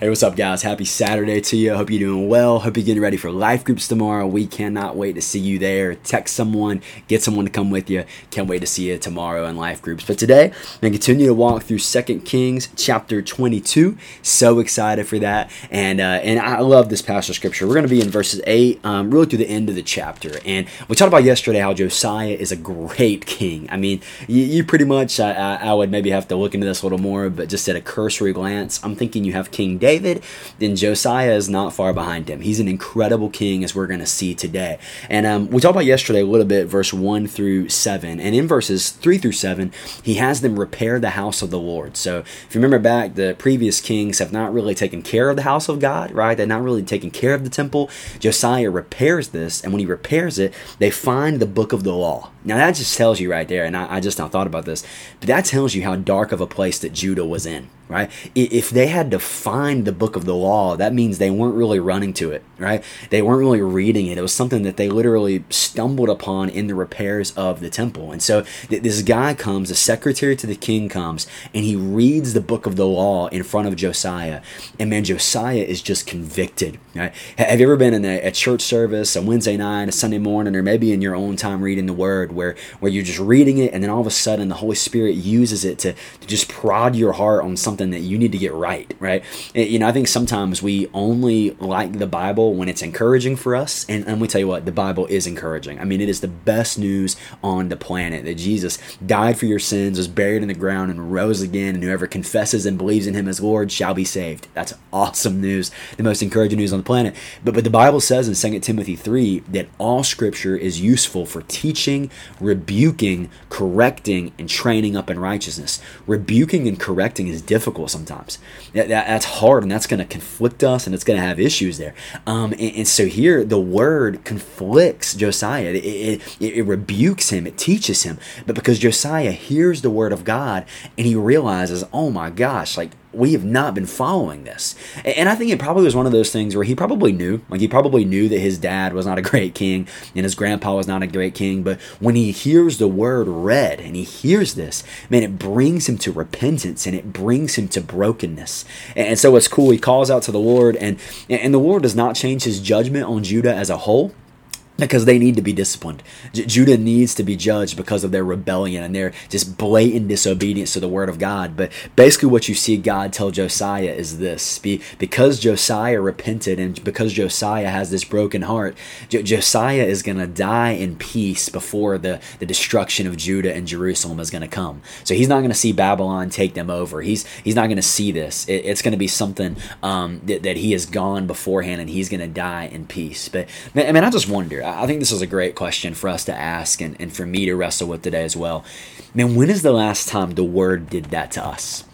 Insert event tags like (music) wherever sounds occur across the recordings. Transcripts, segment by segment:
Hey, what's up, guys? Happy Saturday to you. Hope you're doing well. Hope you're getting ready for life groups tomorrow. We cannot wait to see you there. Text someone, get someone to come with you. Can't wait to see you tomorrow in life groups. But today, I'm going to continue to walk through Second Kings chapter 22. So excited for that. And uh, and I love this passage scripture. We're going to be in verses 8, um, really through the end of the chapter. And we talked about yesterday how Josiah is a great king. I mean, you, you pretty much, I, I, I would maybe have to look into this a little more, but just at a cursory glance, I'm thinking you have King David David, then Josiah is not far behind him. He's an incredible king, as we're going to see today. And um, we talked about yesterday a little bit, verse 1 through 7. And in verses 3 through 7, he has them repair the house of the Lord. So if you remember back, the previous kings have not really taken care of the house of God, right? They're not really taking care of the temple. Josiah repairs this, and when he repairs it, they find the book of the law. Now that just tells you right there, and I, I just now thought about this, but that tells you how dark of a place that Judah was in right? If they had to find the book of the law, that means they weren't really running to it, right? They weren't really reading it. It was something that they literally stumbled upon in the repairs of the temple. And so this guy comes, the secretary to the king comes, and he reads the book of the law in front of Josiah. And man, Josiah is just convicted, right? Have you ever been in a, a church service, a Wednesday night, a Sunday morning, or maybe in your own time reading the word where, where you're just reading it and then all of a sudden the Holy Spirit uses it to, to just prod your heart on something something that you need to get right, right? you know, I think sometimes we only like the Bible when it's encouraging for us. And, and let me tell you what, the Bible is encouraging. I mean, it is the best news on the planet that Jesus died for your sins, was buried in the ground, and rose again. And whoever confesses and believes in him as Lord shall be saved. That's awesome news, the most encouraging news on the planet. But, but the Bible says in 2 Timothy 3 that all scripture is useful for teaching, rebuking, correcting, and training up in righteousness. Rebuking and correcting is difficult difficult sometimes. That, that, that's hard and that's going to conflict us and it's going to have issues there. Um, and, and, so here the word conflicts Josiah. It, it, it, rebukes him, it teaches him. But because Josiah hears the word of God and he realizes, oh my gosh, like we have not been following this. And I think it probably was one of those things where he probably knew, like he probably knew that his dad was not a (laughs) great king and his grandpa was not a great king. But when he hears the word read and he hears this, man, it brings him to repentance and it brings him to brokenness. And so it's cool. He calls out to the Lord and, and the Lord does not change his judgment on Judah as a whole because they need to be disciplined. J- Judah needs to be judged because of their rebellion and their just blatant disobedience to the word of God. But basically, what you see God tell Josiah is this: be, because Josiah repented and because Josiah has this broken heart, J- Josiah is going to die in peace before the, the destruction of Judah and Jerusalem is going to come. So he's not going to see Babylon take them over. He's he's not going to see this. It, it's going to be something um, that, that he has gone beforehand, and he's going to die in peace. But I mean, I just wonder. I think this is a great question for us to ask and, and for me to wrestle with today as well. Man, when is the last time the Word did that to us?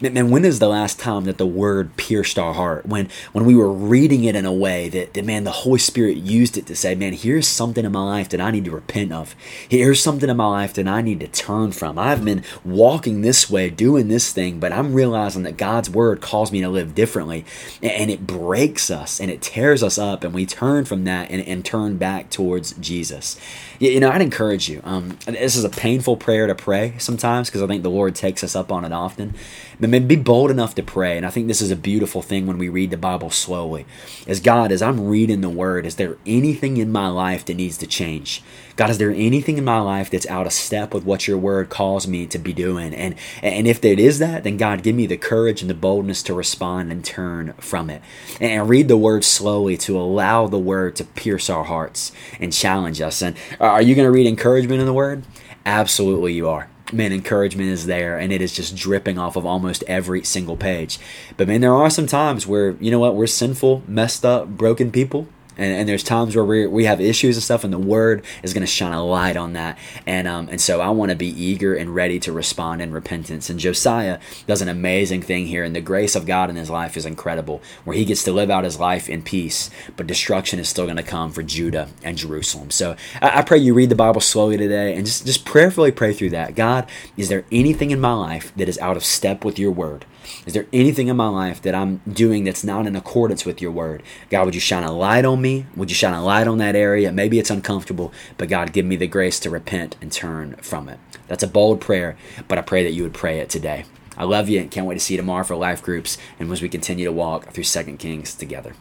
Man, when is the last time that the word pierced our heart? When when we were reading it in a way that, that man, the Holy Spirit used it to say, man, here's something in my life that I need to repent of. Here's something in my life that I need to turn from. I've been walking this way, doing this thing, but I'm realizing that God's word calls me to live differently. And it breaks us and it tears us up, and we turn from that and, and turn back towards Jesus. You know, I'd encourage you. Um, this is a painful prayer to pray sometimes because I think the Lord takes us up on it often. But be bold enough to pray. And I think this is a beautiful thing when we read the Bible slowly. As God, as I'm reading the Word, is there anything in my life that needs to change? God, is there anything in my life that's out of step with what your Word calls me to be doing? And and if it is that, then God, give me the courage and the boldness to respond and turn from it. And read the Word slowly to allow the Word to pierce our hearts and challenge us. And uh, are you going to read encouragement in the Word? Absolutely, you are man, encouragement is there and it is just dripping off of almost every single page. But man, there are some times where, you know what, we're sinful, messed up, broken people. And, and there's times where we we have issues and stuff, and the Word is going to shine a light on that. And um, and so I want to be eager and ready to respond in repentance. And Josiah does an amazing thing here, and the grace of God in his life is incredible, where he gets to live out his life in peace, but destruction is still going to come for Judah and Jerusalem. So I, I pray you read the Bible slowly today and just just prayerfully pray through that. God, is there anything in my life that is out of step with your Word? Is there anything in my life that I'm doing that's not in accordance with your word? God, would you shine a light on me? Would you shine a light on that area? Maybe it's uncomfortable, but God, give me the grace to repent and turn from it. That's a bold prayer, but I pray that you would pray it today. I love you and can't wait to see you tomorrow for life groups and as we continue to walk through Second Kings together.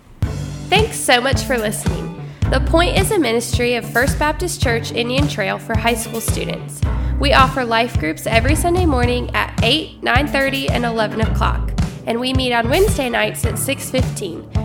Thanks so much for listening. The Point is a ministry of First Baptist Church Indian Trail for high school students. We offer life groups every Sunday morning at 8, 9:30, and 11 o'clock, and we meet on Wednesday nights at 6:15.